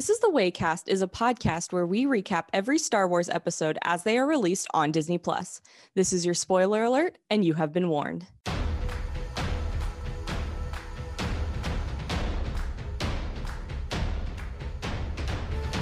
This is the Waycast is a podcast where we recap every Star Wars episode as they are released on Disney Plus. This is your spoiler alert and you have been warned.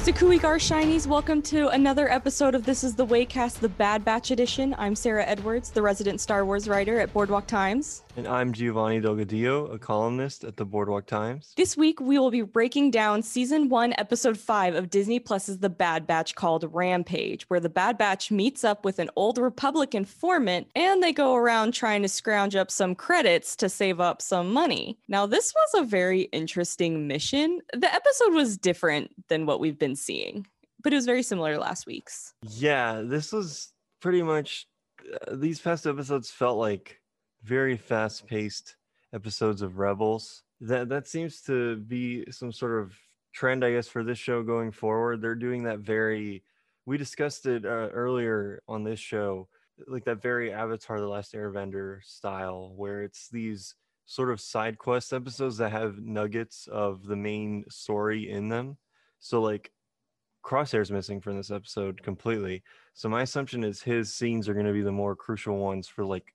Su cuy'gar Shinies, welcome to another episode of This is the Waycast, the Bad Batch edition. I'm Sara Edwards, the resident Star Wars writer at Boardwalk Times. And I'm Giovanni Delgadillo, a columnist at the Boardwalk Times. This week, we will be breaking down season one, episode five of Disney Plus's The Bad Batch called Rampage, where the Bad Batch meets up with an old Republic informant and they go around trying to scrounge up some credits to save up some money. Now, this was a very interesting mission. The episode was different than what we've been seeing, but it was very similar to last week's. Yeah, this was pretty much, uh, these past episodes felt like very fast paced episodes of Rebels. That that seems to be some sort of trend, I guess, for this show going forward. They're doing that very. We discussed it uh, earlier on this show, like that very Avatar: The Last Airbender style, where it's these sort of side quest episodes that have nuggets of the main story in them. So like Crosshair's missing from this episode completely. So my assumption is his scenes are going to be the more crucial ones for like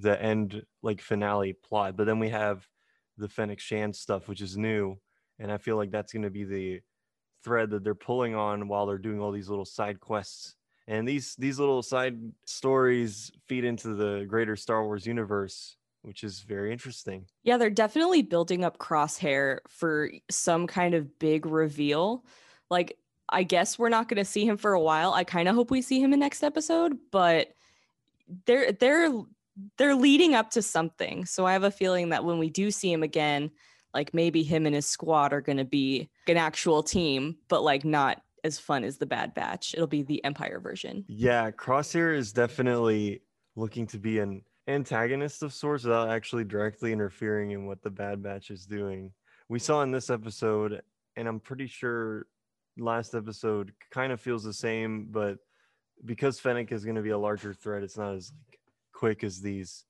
the end like finale plot. But then we have the Fennec Shand stuff, which is new, and I feel like that's going to be the thread that they're pulling on while they're doing all these little side quests. And these these little side stories feed into the greater Star Wars universe, which is very interesting. Yeah, they're definitely building up Crosshair for some kind of big reveal. Like I guess we're not going to see him for a while. I kind of hope we see him in next episode, but they're they're they're leading up to something. So I have a feeling that when we do see him again, like maybe him and his squad are going to be an actual team, but like not as fun as the Bad Batch. It'll be the Empire version. Yeah, Crosshair is definitely looking to be an antagonist of sorts without actually directly interfering in what the Bad Batch is doing. We saw in this episode, and I'm pretty sure last episode kind of feels the same, but because Fennec is going to be a larger threat, it's not as like quick as these,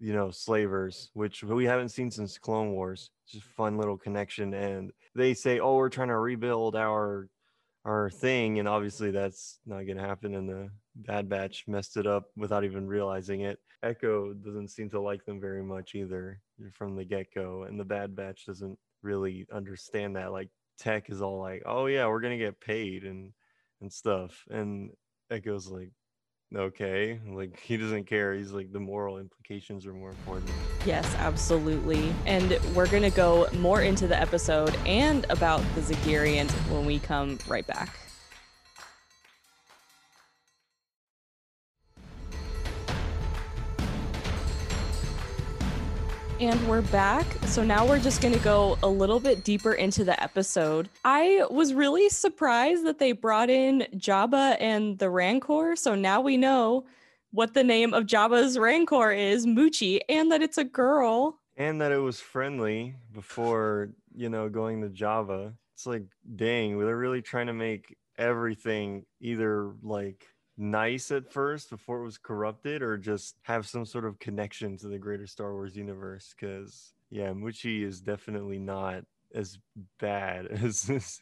you know, slavers, which we haven't seen since Clone Wars. Just fun little connection. And they say, "Oh, we're trying to rebuild our our thing," and obviously that's not going to happen. And the Bad Batch messed it up without even realizing it. Echo doesn't seem to like them very much either from the get go, and the Bad Batch doesn't really understand that. Like Tech is all like, "Oh yeah, we're gonna get paid and and stuff," and Echo's like, okay like he doesn't care he's like the moral implications are more important. Yes absolutely and we're gonna go more into the episode and about the Zygerrians when we come right back And we're back. So now we're just going to go a little bit deeper into the episode. I was really surprised that they brought in Jabba and the Rancor. So now we know what the name of Jabba's Rancor is, Muchi, and that it's a girl. And that it was friendly before, you know, going to Jabba. It's like, dang, they're really trying to make everything either like nice at first before it was corrupted or just have some sort of connection to the greater Star Wars universe cuz yeah, Muchi is definitely not as bad as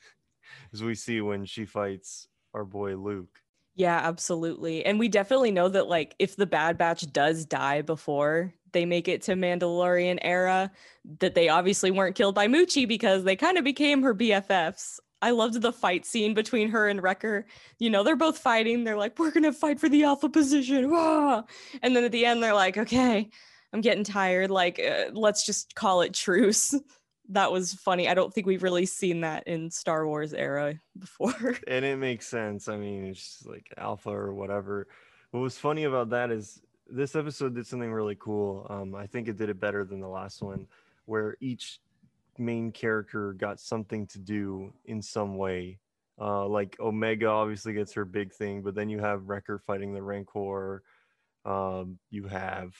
as we see when she fights our boy Luke. Yeah, absolutely. And we definitely know that like if the Bad Batch does die before they make it to Mandalorian era, that they obviously weren't killed by Muchi because they kind of became her BFFs. I loved the fight scene between her and Wrecker. You know, they're both fighting. They're like, we're going to fight for the alpha position. Ah! And then at the end, they're like, okay, I'm getting tired. Like, uh, let's just call it truce. that was funny. I don't think we've really seen that in Star Wars era before. And it makes sense. I mean, it's like alpha or whatever. What was funny about that is this episode did something really cool. Um, I think it did it better than the last one, where each main character got something to do in some way. Uh, like Omega obviously gets her big thing, but then you have Wrecker fighting the Rancor. Um, you have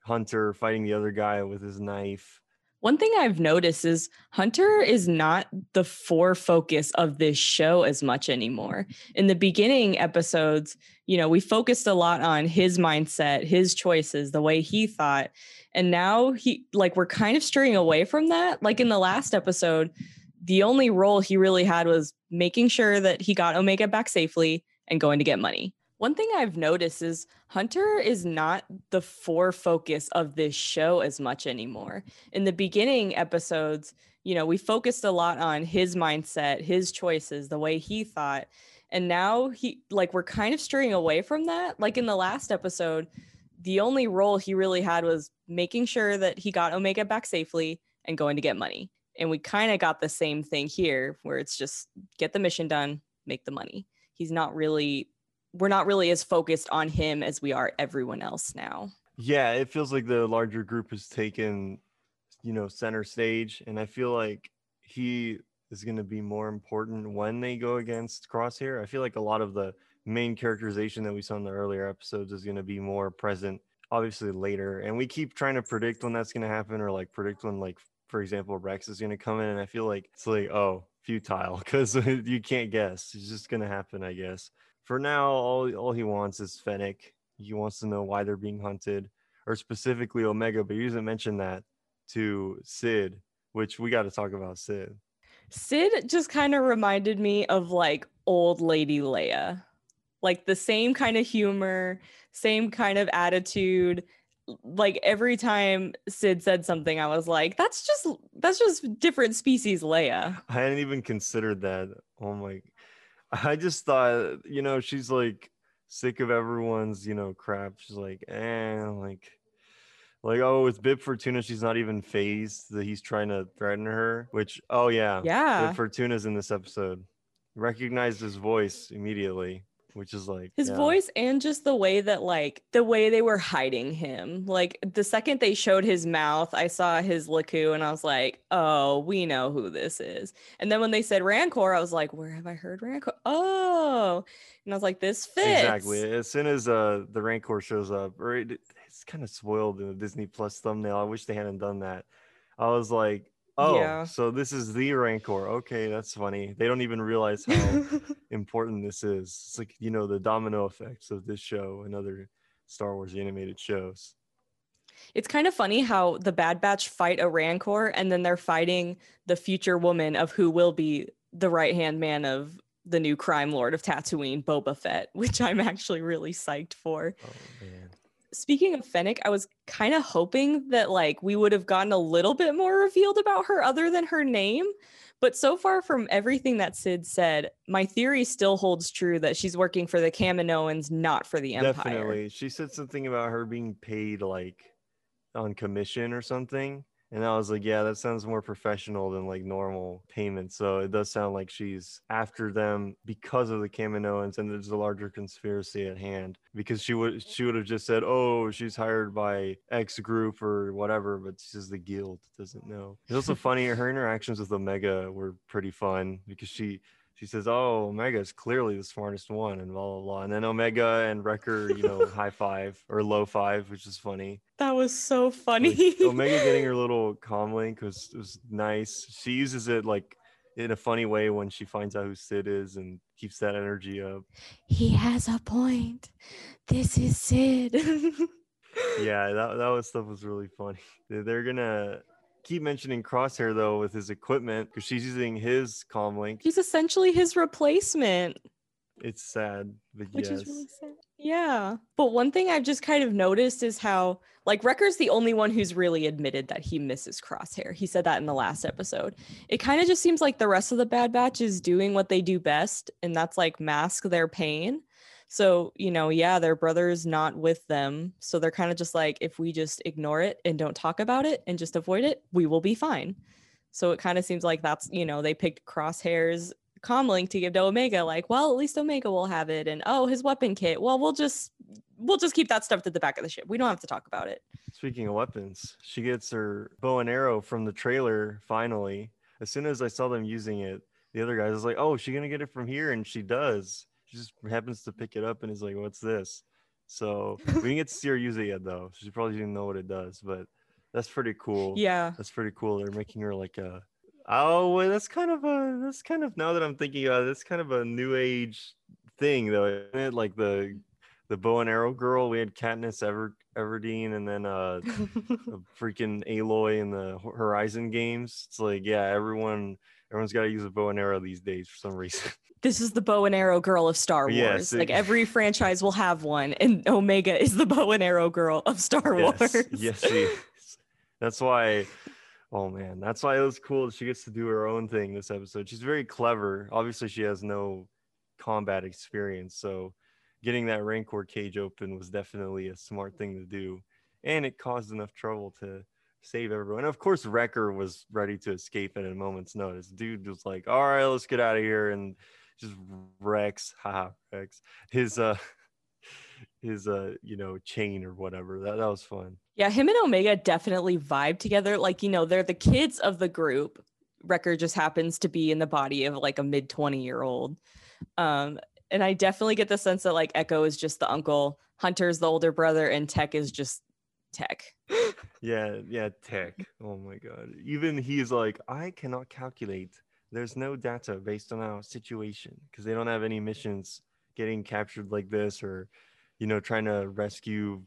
Hunter fighting the other guy with his knife. One thing I've noticed is Hunter is not the fore focus of this show as much anymore. In the beginning episodes, you know, we focused a lot on his mindset, his choices, the way he thought. And now he, like, we're kind of straying away from that. Like in the last episode, the only role he really had was making sure that he got Omega back safely and going to get money. One thing I've noticed is Hunter is not the fore focus of this show as much anymore. In the beginning episodes, you know, we focused a lot on his mindset, his choices, the way he thought. And now he, like, we're kind of straying away from that. Like in the last episode, the only role he really had was making sure that he got Omega back safely and going to get money. And we kind of got the same thing here where it's just get the mission done, make the money. He's not really, we're not really as focused on him as we are everyone else now. Yeah, it feels like the larger group has taken, you know, center stage. And I feel like he is going to be more important when they go against Crosshair. I feel like a lot of the main characterization that we saw in the earlier episodes is going to be more present obviously later and we keep trying to predict when that's going to happen or like predict when like for example, Rex is going to come in, and I feel like it's like, oh, futile because you can't guess. It's just going to happen, I guess. For now, all, all he wants is Fennec. He wants to know why they're being hunted, or specifically Omega, but he doesn't mention that to Sid, which we got to talk about Sid. Sid just kind of reminded me of like old lady Leia, like the same kind of humor, same kind of attitude, like every time Sid said something, I was like, "That's just that's just different species Leia." I hadn't even considered that. Oh my! I just thought, you know, she's like sick of everyone's, you know, crap. She's like, eh, like, like oh, with Bib Fortuna, she's not even phased that he's trying to threaten her. Which, oh yeah, yeah, Bib Fortuna's in this episode. Recognized his voice immediately which is like his yeah. voice and just the way that like the way they were hiding him. Like the second they showed his mouth i saw his lekku and i was like oh we know who this is. And then when they said rancor i was like where have i heard rancor? Oh. And i was like this fits. Exactly as soon as uh the rancor shows up right it's kind of spoiled in the disney plus thumbnail. I wish they hadn't done that. I was like Oh, yeah. so this is the Rancor. Okay, that's funny. They don't even realize how important this is. It's like, you know, the domino effects of this show and other Star Wars animated shows. It's kind of funny how the Bad Batch fight a Rancor and then they're fighting the future woman of who will be the right hand man of the new crime lord of Tatooine, Boba Fett, which I'm actually really psyched for. Oh, speaking of Fennec, I was kind of hoping that like we would have gotten a little bit more revealed about her other than her name. But so far from everything that Sid said, my theory still holds true that she's working for the Kaminoans, not for the Empire. Definitely. She said something about her being paid like on commission or something. And I was like, yeah, that sounds more professional than like normal payment. So it does sound like she's after them because of the Kaminoans and there's a larger conspiracy at hand. Because she would she would have just said, Oh, she's hired by X group or whatever, but she's the guild, doesn't know. It's also funny, her interactions with Omega were pretty fun because she she says, "Oh, Omega is clearly the smartest one," and blah blah blah. And then Omega and Wrecker, you know, high five or low five, which is funny. That was so funny. Like, Omega getting her little comlink was was nice. She uses it like in a funny way when she finds out who Sid is and keeps that energy up. He has a point. This is Sid. yeah, that that was stuff was really funny. They're gonna keep mentioning Crosshair though with his equipment because she's using his comlink. He's essentially his replacement. It's sad, but Which yes. is really sad. Yeah. But one thing I've just kind of noticed is how like Wrecker's the only one who's really admitted that he misses Crosshair. He said that in the last episode. It kind of just seems like the rest of the Bad Batch is doing what they do best, and that's like mask their pain. So, you know, yeah, their brother's not with them. So they're kind of just like, if we just ignore it and don't talk about it and just avoid it, we will be fine. So it kind of seems like that's, you know, they picked Crosshair's comlink to give to Omega, like, well, at least Omega will have it. And oh, his weapon kit. Well, we'll just we'll just keep that stuff at the back of the ship. We don't have to talk about it. Speaking of weapons, she gets her bow and arrow from the trailer finally. As soon as I saw them using it, the other guys was like, "Oh, she gonna get it from here," and she does just happens to pick it up and is like, "What's this?" So we didn't get to see her use it yet, though. She probably didn't know what it does, but that's pretty cool. Yeah, that's pretty cool. They're making her like a oh, well, that's kind of a that's kind of now that I'm thinking about it, that's kind of a new age thing, though. Isn't it? Like the the bow and arrow girl. We had Katniss Ever Everdeen, and then uh, freaking Aloy in the Horizon games. It's like yeah, everyone everyone's got to use a bow and arrow these days for some reason. This is the bow and arrow girl of Star Wars. Yes, like every franchise will have one, and Omega is the bow and arrow girl of Star yes, Wars. yes, she is. That's why. Oh man, that's why it was cool. that She gets to do her own thing this episode. She's very clever. Obviously, she has no combat experience, so getting that Rancor cage open was definitely a smart thing to do, and it caused enough trouble to save everyone. Of course, Wrecker was ready to escape at a moment's notice. Dude was like, "All right, let's get out of here," and just Rex, haha, Rex, his uh, his uh, you know, chain or whatever. That that was fun. Yeah, him and Omega definitely vibe together. Like, you know, they're the kids of the group. Wrecker just happens to be in the body of like a mid 20 year old. Um, and I definitely get the sense that like Echo is just the uncle, Hunter's the older brother, and Tech is just Tech. Yeah, yeah, tech. Oh my god. Even he's like, I cannot calculate. There's no data based on our situation because they don't have any missions getting captured like this or, you know, trying to rescue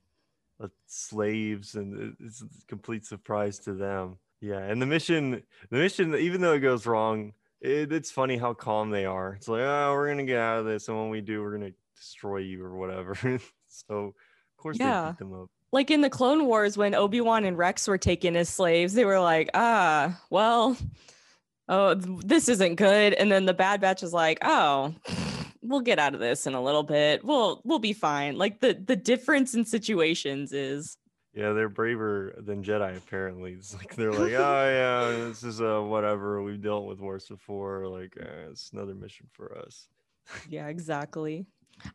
uh, slaves and it's a complete surprise to them. Yeah, and the mission, the mission, even though it goes wrong, it, it's funny how calm they are. It's like, oh, we're gonna get out of this, and when we do, we're gonna destroy you or whatever. so, of course, they beat them up. Like in the Clone Wars, when Obi Wan and Rex were taken as slaves, they were like, ah, well, oh, th- this isn't good. And then the Bad Batch is like, oh, we'll get out of this in a little bit. We'll we'll be fine. Like the the difference in situations is Yeah, they're braver than Jedi. Apparently, it's like they're like, oh yeah, this is uh whatever. We've dealt with worse before. Like, uh, it's another mission for us. Yeah, exactly.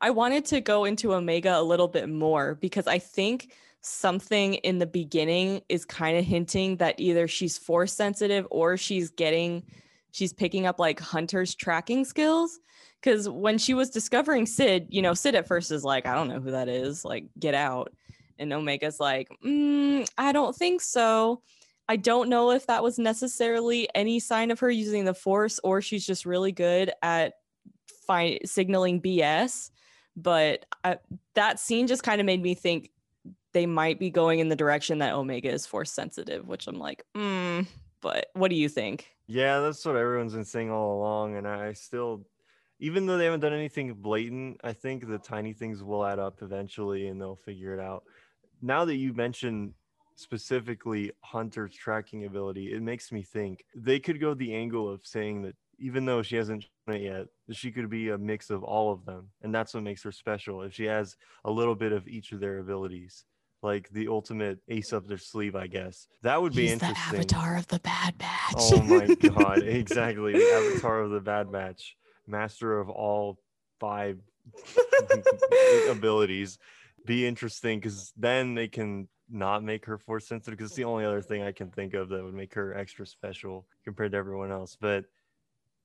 I wanted to go into Omega a little bit more because I think something in the beginning is kind of hinting that either she's force sensitive or she's getting she's picking up like Hunter's tracking skills cuz when she was discovering Sid, you know, Sid at first is like, I don't know who that is, like get out. And Omega's like, mm, I don't think so. I don't know if that was necessarily any sign of her using the force or she's just really good at fi- signaling BS. But I, that scene just kind of made me think they might be going in the direction that Omega is force sensitive, which I'm like, mm, but what do you think? Yeah, that's what everyone's been saying all along, and I still, even though they haven't done anything blatant, I think the tiny things will add up eventually, and they'll figure it out. Now that you mention specifically Hunter's tracking ability, it makes me think they could go the angle of saying that even though she hasn't shown it yet, she could be a mix of all of them, and that's what makes her special. If she has a little bit of each of their abilities, like the ultimate ace up their sleeve, I guess that would be He's the interesting. avatar of the Bad Batch. Oh my god, exactly. The avatar of the Bad Batch, master of all five abilities. Be interesting because then they can not make her force sensitive because it's the only other thing I can think of that would make her extra special compared to everyone else. But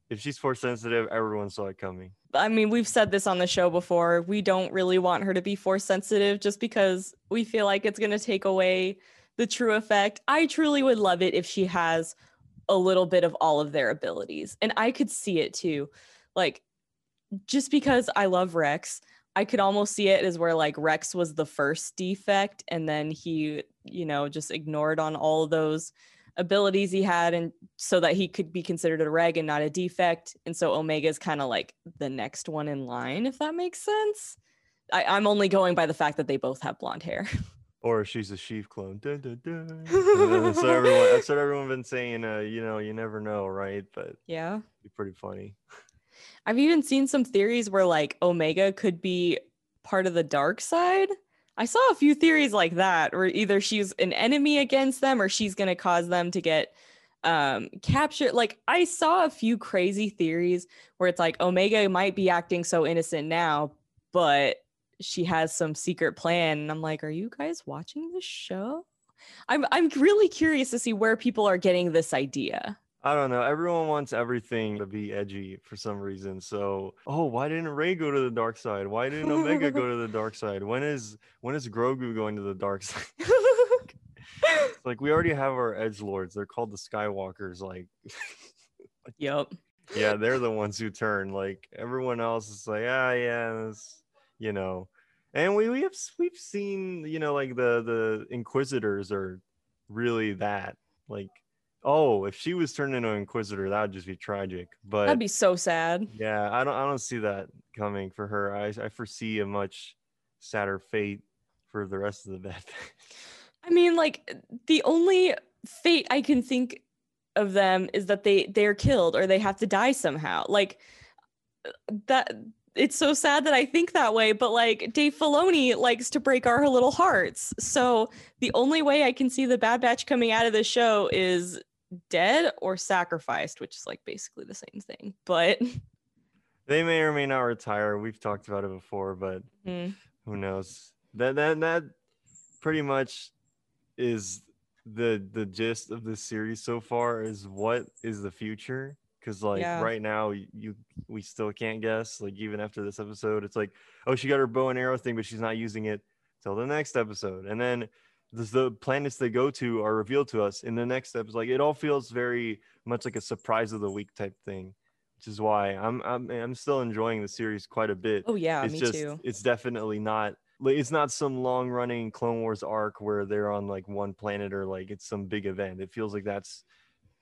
if she's force sensitive, everyone saw it coming. I mean, we've said this on the show before. We don't really want her to be force sensitive just because we feel like it's going to take away the true effect. I truly would love it if she has a little bit of all of their abilities. And I could see it too. Like, just because I love Rex, I could almost see it as where like Rex was the first defect and then he, you know, just ignored on all of those abilities he had and so that he could be considered a reg and not a defect and so omega is kind of like the next one in line if that makes sense I, i'm only going by the fact that they both have blonde hair Or she's a Sheev clone. Dun, dun, dun. Uh, so everyone, that's what everyone been saying. Uh, you know, you never know, right? But yeah be pretty funny. i've even seen some theories where like omega could be part of the dark side i saw a few theories like that where either she's an enemy against them or she's going to cause them to get um captured. Like i saw a few crazy theories where it's like omega might be acting so innocent now but she has some secret plan. And i'm like are you guys watching this show? I'm i'm really curious to see where people are getting this idea I don't know. Everyone wants everything to be edgy for some reason. So, oh, why didn't Rey go to the dark side? Why didn't Omega go to the dark side? When is when is Grogu going to the dark side? It's like we already have our edge lords. They're called the Skywalkers. Like, yep yeah, they're the ones who turn. Like everyone else is like, ah, yeah, you know. And we we have we've seen, you know, like the the Inquisitors are really that. Like Oh, if she was turned into an Inquisitor, that would just be tragic. But That'd be so sad. yeah, I don't I don't see that coming for her. I I foresee a much sadder fate for the rest of the Bad Batch. I mean, like the only fate I can think of them is that they they're killed or they have to die somehow. Like that it's so sad that I think that way, but like Dave Filoni likes to break our little hearts. So the only way I can see the Bad Batch coming out of the show is dead or sacrificed, which is like basically the same thing. But They may or may not retire. We've talked about it before, but mm, who knows? That that that pretty much is the the gist of this series so far is what is the future because like Yeah. right now you we still can't guess like even after this episode it's like oh she got her bow and arrow thing but she's not using it till the next episode and then the, the planets they go to are revealed to us in the next episode like it all feels very much like a surprise of the week type thing which is why i'm i'm, I'm still enjoying the series quite a bit. Oh yeah, it's me just too. it's definitely not like it's not some long running clone wars arc where they're on like one planet or like it's some big event. It feels like that's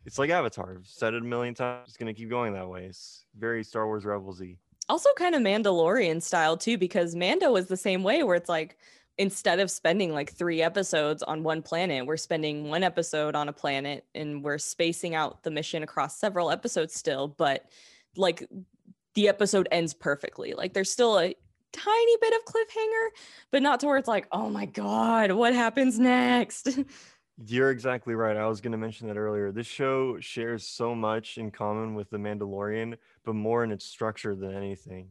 it's like avatar. I've said it a million times it's gonna keep going that way. It's very star wars rebelsy also kind of Mandalorian style too, because Mando was the same way where it's like instead of spending like three episodes on one planet, we're spending one episode on a planet and we're spacing out the mission across several episodes still, but like the episode ends perfectly. Like there's still a tiny bit of cliffhanger, but not to where it's like, oh my God, what happens next? you're exactly right i was gonna mention that earlier this show shares so much in common with the mandalorian but more in its structure than anything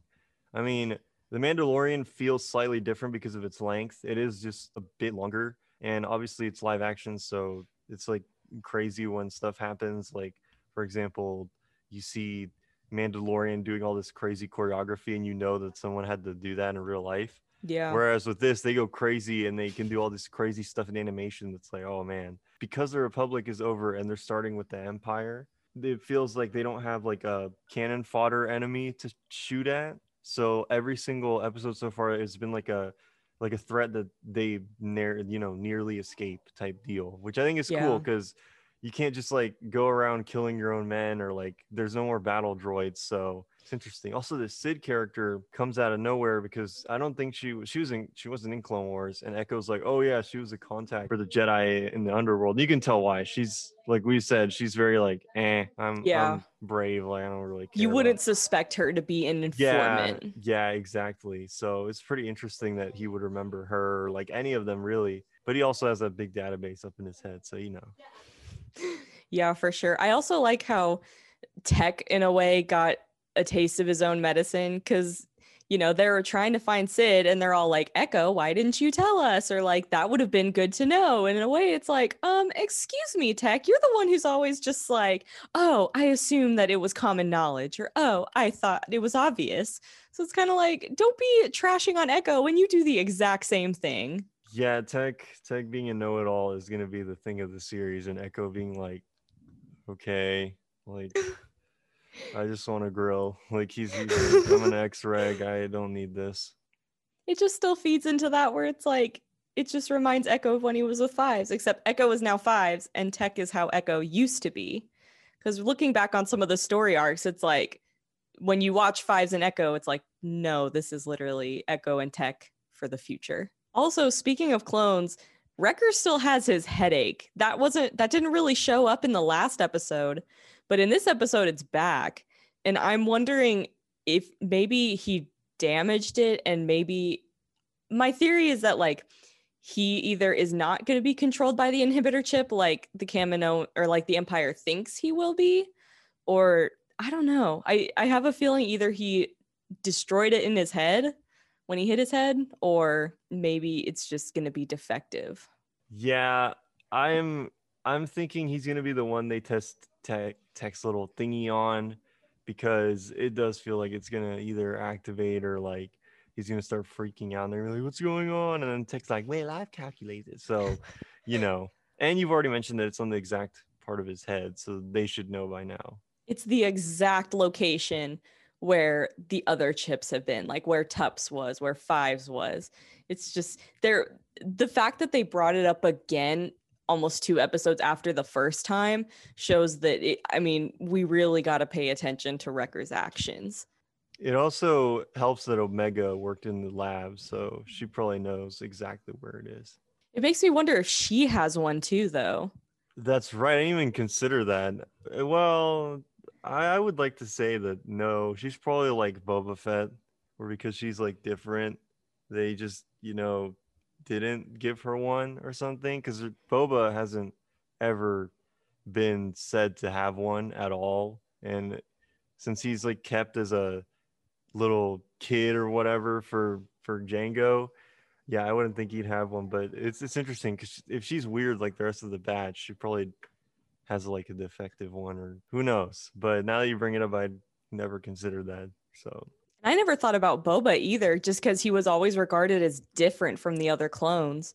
i mean the mandalorian feels slightly different because of its length it is just a bit longer and obviously it's live action so it's like crazy when stuff happens like for example you see mandalorian doing all this crazy choreography and you know that someone had to do that in real life yeah. Whereas with this, they go crazy and they can do all this crazy stuff in animation that's like, oh man, because the Republic is over and they're starting with the Empire, it feels like they don't have like a cannon fodder enemy to shoot at. So every single episode so far has been like a like a threat that they near you know nearly escape type deal, which I think is cool because you can't just like go around killing your own men or like there's no more battle droids. So it's interesting. Also, the Sid character comes out of nowhere because I don't think she was she was in she wasn't in Clone Wars, and Echo's like, oh yeah, she was a contact for the Jedi in the underworld. You can tell why. She's like we said, she's very like, eh, I'm, Yeah. I'm brave. Like I don't really. Care You wouldn't suspect her to be an Yeah, informant. yeah, exactly. So it's pretty interesting that he would remember her, or like any of them really. But he also has a big database up in his head, so you know. Yeah, for sure. I also like how Tech, in a way, got a taste of his own medicine because, you know, they were trying to find Sid and they're all like, Echo, why didn't you tell us? Or like, that would have been good to know. And in a way, it's like, um, excuse me, Tech, you're the one who's always just like, oh, I assume that it was common knowledge, or oh, I thought it was obvious. So it's kind of like, don't be trashing on Echo when you do the exact same thing. Yeah, Tech Tech being a know-it-all is gonna be the thing of the series, and Echo being like, okay, like I just want to grill. Like he's, he's I'm an X-reg. I don't need this. it just still feeds into that where it's like it just reminds Echo of when he was with fives, except Echo is now fives and Tech is how Echo used to be. Because looking back on some of the story arcs, it's like when you watch fives and Echo, it's like, no, this is literally Echo and Tech for the future. Also, speaking of clones, Wrecker still has his headache. That wasn't that didn't really show up in the last episode, but in this episode it's back. And I'm wondering if maybe he damaged it and maybe my theory is that like he either is not going to be controlled by the inhibitor chip like the Kamino or like the Empire thinks he will be or I don't know. I I have a feeling either he destroyed it in his head when he hit his head or maybe it's just going to be defective. Yeah, I'm I'm thinking he's gonna be the one they test Tech Tech's little thingy on because it does feel like it's gonna either activate or like he's gonna start freaking out and they're like, what's going on? And then Tech's like, well, I've calculated. So, you know, and you've already mentioned that it's on the exact part of his head, so they should know by now. It's the exact location where the other chips have been, like where Tups was, where Fives was. It's just there. The fact that they brought it up again almost two episodes after the first time shows that it, I mean, we really got to pay attention to Wrecker's actions. It also helps that Omega worked in the lab, so she probably knows exactly where it is. It makes me wonder if she has one too, though. That's right. I didn't even consider that. Well, I, I would like to say that no, she's probably like Boba Fett, or because she's like different, they just, you know, didn't give her one or something. Because Boba hasn't ever been said to have one at all. And since he's like kept as a little kid or whatever for for Jango, yeah, I wouldn't think he'd have one, but it's it's interesting because if she's weird like the rest of the batch, she probably has like a defective one or who knows. But now that you bring it up, I'd never considered that. So I never thought about Boba either, just because he was always regarded as different from the other clones.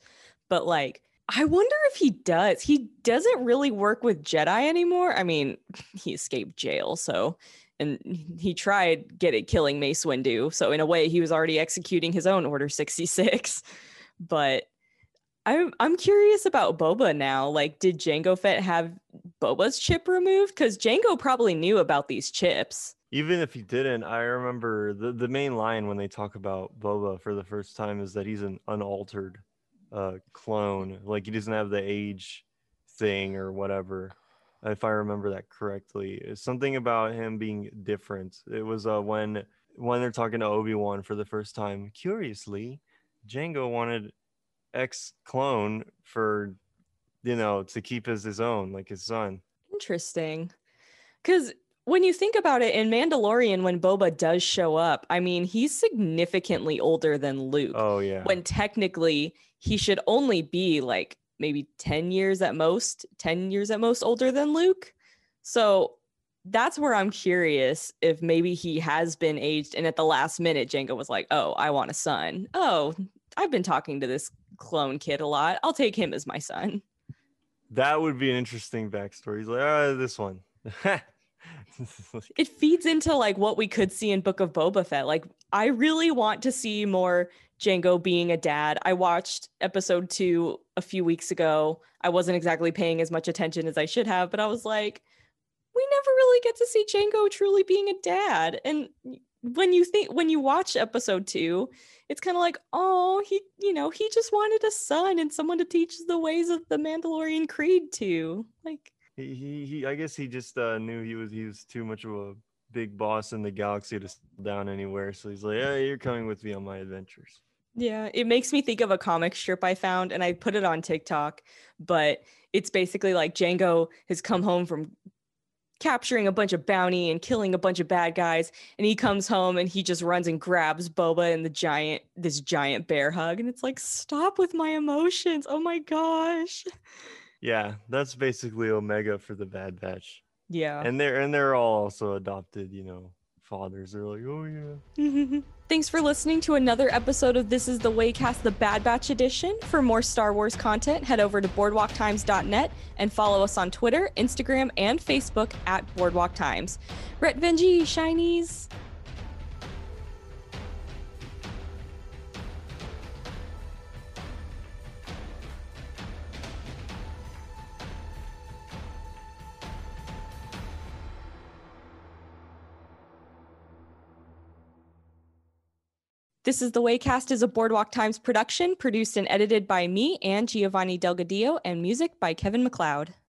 But like, I wonder if he does. He doesn't really work with Jedi anymore. I mean, he escaped jail, so and he tried get it killing Mace Windu. So in a way, he was already executing his own Order 66. But I'm I'm curious about Boba now. Like, did Jango Fett have Boba's chip removed? Because Jango probably knew about these chips. even if he didn't, I remember the, the main line when they talk about Boba for the first time is that he's an unaltered uh, clone. Like he doesn't have the age thing or whatever. If I remember that correctly, it's something about him being different. It was uh, when when they're talking to Obi Wan for the first time. Curiously, Jango wanted X clone for you know to keep as his own, like his son. Interesting. Because when you think about it, in Mandalorian, when Boba does show up, I mean, he's significantly older than Luke. Oh yeah. When technically he should only be like maybe 10 years at most, 10 years at most older than Luke. So that's where I'm curious if maybe he has been aged. And at the last minute, Jango was like, oh, I want a son. Oh, I've been talking to this clone kid a lot. I'll take him as my son. That would be an interesting backstory. He's like, ah, this one. it feeds into like what we could see in Book of Boba Fett. Like, I really want to see more Jango being a dad. I watched episode two a few weeks ago. I wasn't exactly paying as much attention as I should have, but I was like, we never really get to see Jango truly being a dad. And when you think when you watch episode two, it's kind of like, oh, he, you know, he just wanted a son and someone to teach the ways of the Mandalorian creed to. Like, he, he, he I guess he just uh, knew he was he was too much of a big boss in the galaxy to settle down anywhere. So he's like, hey, you're coming with me on my adventures. Yeah, it makes me think of a comic strip I found and I put it on TikTok, but it's basically like Jango has come home from capturing a bunch of bounty and killing a bunch of bad guys and he comes home and he just runs and grabs Boba in the giant this giant bear hug and it's like stop with my emotions. Oh my gosh. Yeah, that's basically Omega for the Bad Batch. Yeah. And they're and they're all also adopted, you know, fathers. They're like, oh yeah. Thanks for listening to another episode of This is the Waycast, the Bad Batch edition. For more Star Wars content, head over to boardwalktimes.net and follow us on Twitter, Instagram, and Facebook at Boardwalk Times. Rhett Venji, Shinies. This is the Waycast is a Boardwalk Times production, produced and edited by me and Giovanni Delgadillo, and music by Kevin MacLeod.